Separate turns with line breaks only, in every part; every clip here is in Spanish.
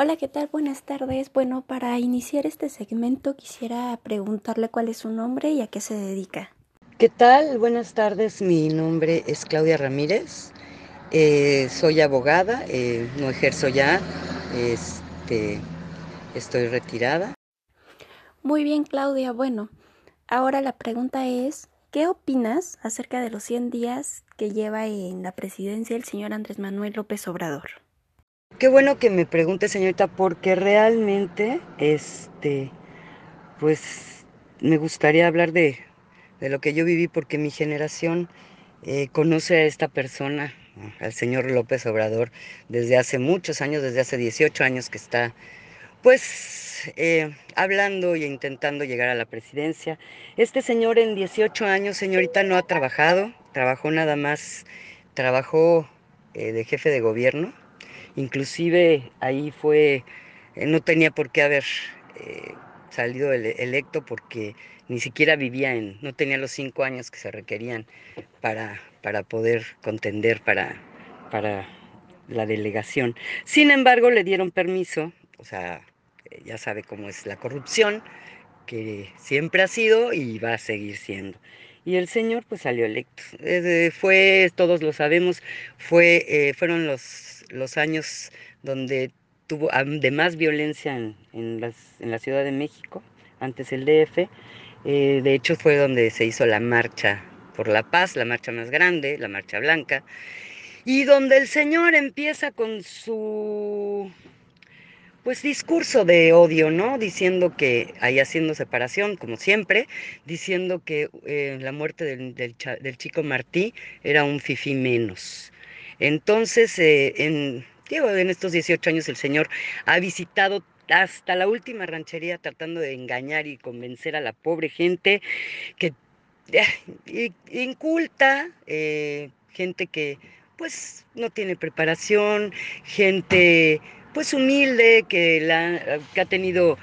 Hola, ¿qué tal? Buenas tardes. Bueno, para iniciar este segmento quisiera preguntarle cuál es su nombre y a qué se dedica.
¿Qué tal? Buenas tardes. Mi nombre es Claudia Ramírez. Eh, soy abogada, eh, no ejerzo ya, este, estoy retirada.
Muy bien, Claudia. Bueno, ahora la pregunta es, ¿qué opinas acerca de los 100 días que lleva en la presidencia el señor Andrés Manuel López Obrador?
Qué bueno que me pregunte, señorita, porque realmente, este, pues, me gustaría hablar de, lo que yo viví, porque mi generación eh, conoce a esta persona, al señor López Obrador, desde hace muchos años, desde hace 18 años que está, pues, eh, hablando e intentando llegar a la presidencia. Este señor en 18 años, señorita, no ha trabajado, trabajó nada más, trabajó eh, de jefe de gobierno Inclusive ahí fue, eh, no tenía por qué haber eh, salido electo porque ni siquiera vivía en, no tenía los cinco años que se requerían para, para poder contender para, para la delegación. Sin embargo, le dieron permiso, o sea, eh, ya sabe cómo es la corrupción, que siempre ha sido y va a seguir siendo. Y el señor pues salió electo. fue, todos lo sabemos, fue, fueron los los años donde tuvo de más violencia en, la Ciudad de México, antes el DF. Eh, de hecho fue donde se hizo la marcha por la paz, la marcha más grande, la marcha blanca, y donde el señor empieza con su pues discurso de odio, ¿no? Diciendo que ahí haciendo separación, como siempre, diciendo que eh, la muerte del, del, chico Martí era un fifí menos. Entonces, eh, en, estos 18 años el Señor ha visitado hasta la última ranchería tratando de engañar y convencer a la pobre gente que eh, inculta, eh, gente que pues no tiene preparación, gente pues humilde que ha tenido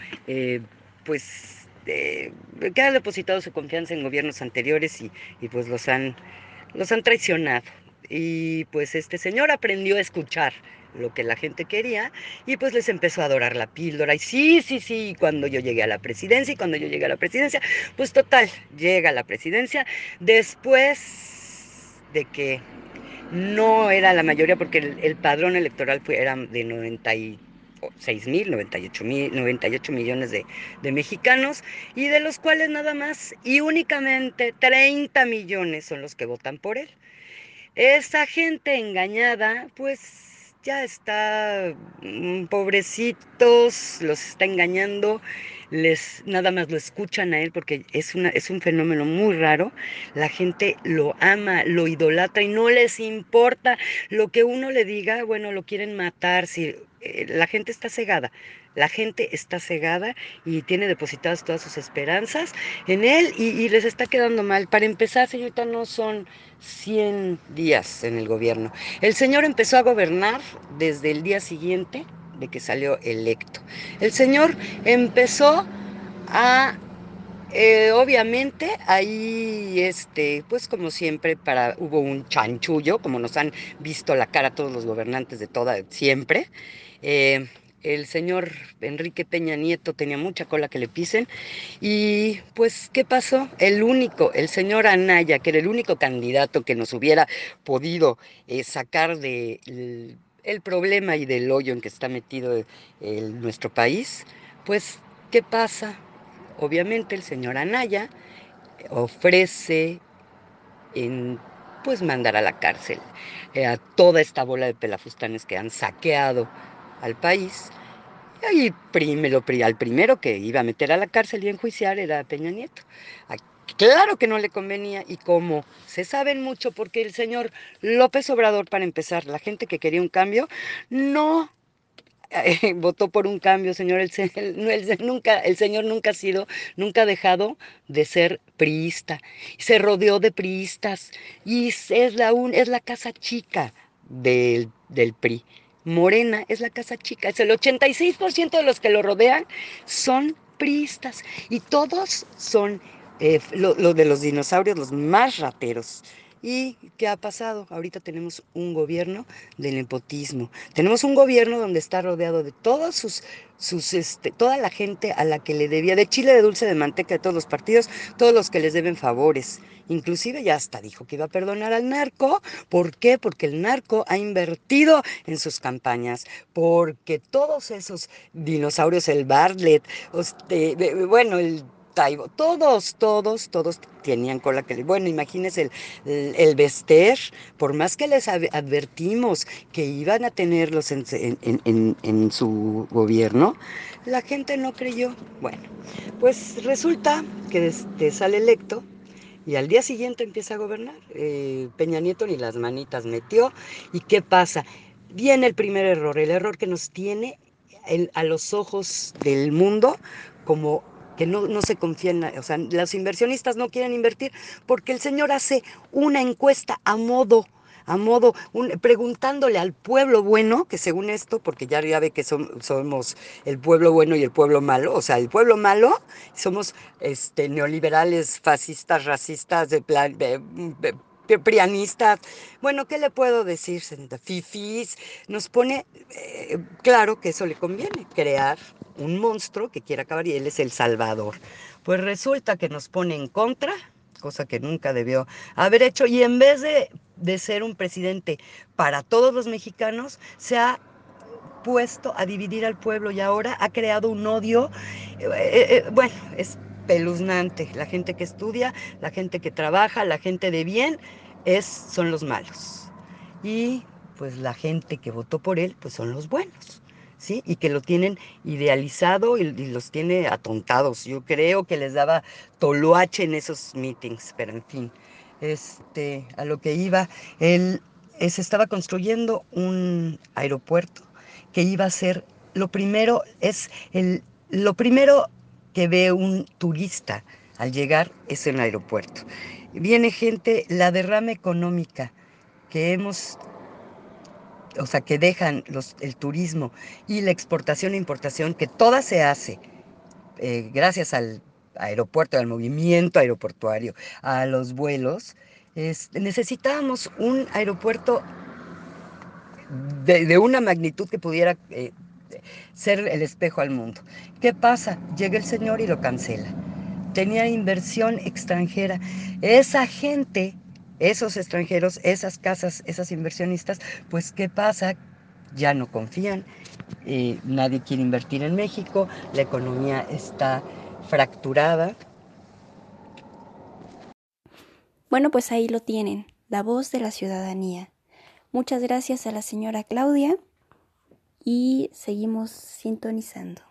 pues que ha depositado su confianza en gobiernos anteriores y, y pues los han los han traicionado. Y pues este señor aprendió a escuchar lo que la gente quería y pues les empezó a adorar la píldora y sí, sí, sí, cuando yo llegué a la presidencia y cuando yo llegué a la presidencia, pues total, llega a la presidencia después de que no era la mayoría porque el, padrón electoral era de 96 mil, 98 mil, 98 millones de mexicanos y de los cuales nada más y únicamente 30 millones son los que votan por él. Esa gente engañada, pues ya está, mm, pobrecitos, los está engañando, les nada más lo escuchan a él porque es, una, es un fenómeno muy raro. La gente lo ama, lo idolatra y no les importa lo que uno le diga, bueno, lo quieren matar, si eh, la gente está cegada. La gente está cegada y tiene depositadas todas sus esperanzas en él y, les está quedando mal. Para empezar, señorita, no son 100 días en el gobierno. El señor empezó a gobernar desde el día siguiente de que salió electo. El señor empezó a eh, obviamente ahí, este, pues como siempre, para, hubo un chanchullo, como nos han visto la cara todos los gobernantes de toda, siempre. Eh, el señor Enrique Peña Nieto tenía mucha cola que le pisen. Y pues, ¿qué pasó? El único, el señor Anaya, que era el único candidato que nos hubiera podido eh, sacar de el, problema y del hoyo en que está metido nuestro país, pues, ¿qué pasa? Obviamente el señor Anaya ofrece en pues mandar a la cárcel eh, a toda esta bola de pelafustanes que han saqueado al país. Y primero, al primero que iba a meter a la cárcel y enjuiciar era Peña Nieto. Claro que no le convenía y como se saben mucho porque el señor López Obrador, para empezar, la gente que quería un cambio, no eh, votó por un cambio, señor. El, nunca, el señor nunca ha sido, nunca ha dejado de ser priista. Se rodeó de priistas y es la, es la casa chica del, del PRI. Morena es la casa chica, es el 86% de los que lo rodean son priistas y todos son eh, lo, de los dinosaurios, los más rateros. ¿Y qué ha pasado? Ahorita tenemos un gobierno de nepotismo. Tenemos un gobierno donde está rodeado de todos sus, sus este, toda la gente a la que le debía, de chile, de dulce, de manteca, de todos los partidos, todos los que les deben favores. Inclusive ya hasta dijo que iba a perdonar al narco. ¿Por qué? Porque el narco ha invertido en sus campañas. Porque todos esos dinosaurios, el Bartlett, este, bueno, el todos, todos, todos tenían cola que... Bueno, imagínense el, el, Bester, por más que les advertimos que iban a tenerlos en, en, su gobierno, la gente no creyó. Bueno, pues resulta que este, sale electo y al día siguiente empieza a gobernar. Eh, Peña Nieto ni las manitas metió. ¿Y qué pasa? Viene el primer error, el error que nos tiene a los ojos del mundo como que no, no se confían, o sea, los inversionistas no quieren invertir porque el señor hace una encuesta a modo a modo, preguntándole al pueblo bueno, que según esto, porque ya, ve que somos el pueblo bueno y el pueblo malo, o sea, el pueblo malo, somos este, neoliberales, fascistas, racistas, de plan, de, prianistas, bueno, ¿qué le puedo decir? Fifis, nos pone eh, claro que eso le conviene, crear un monstruo que quiere acabar y él es el salvador. Pues resulta que nos pone en contra, cosa que nunca debió haber hecho, y en vez de, de ser un presidente para todos los mexicanos, se ha puesto a dividir al pueblo y ahora ha creado un odio, eh, eh, bueno, es espeluznante. La gente que estudia, la gente que trabaja, la gente de bien, es, son los malos. Y pues la gente que votó por él, pues son los buenos. Y que lo tienen idealizado y, los tiene atontados. Yo creo que les daba toloache en esos meetings, pero en fin, este, a lo que iba, él eh, se estaba construyendo un aeropuerto que iba a ser, lo primero es el, lo primero que ve un turista al llegar es el aeropuerto. Viene gente, la derrama económica que hemos, o sea, que dejan el turismo y la exportación e importación, que toda se hace eh, gracias al aeropuerto, al movimiento aeroportuario, a los vuelos, necesitábamos un aeropuerto de, una magnitud que pudiera eh, ser el espejo al mundo. ¿Qué pasa? Llega el señor y lo cancela. Tenía inversión extranjera. Esa gente, esos extranjeros, esas casas, esas inversionistas, pues ¿qué pasa? Ya no confían, eh, nadie quiere invertir en México, la economía está fracturada.
Bueno, pues ahí lo tienen, la voz de la ciudadanía. Muchas gracias a la señora Claudia y seguimos sintonizando.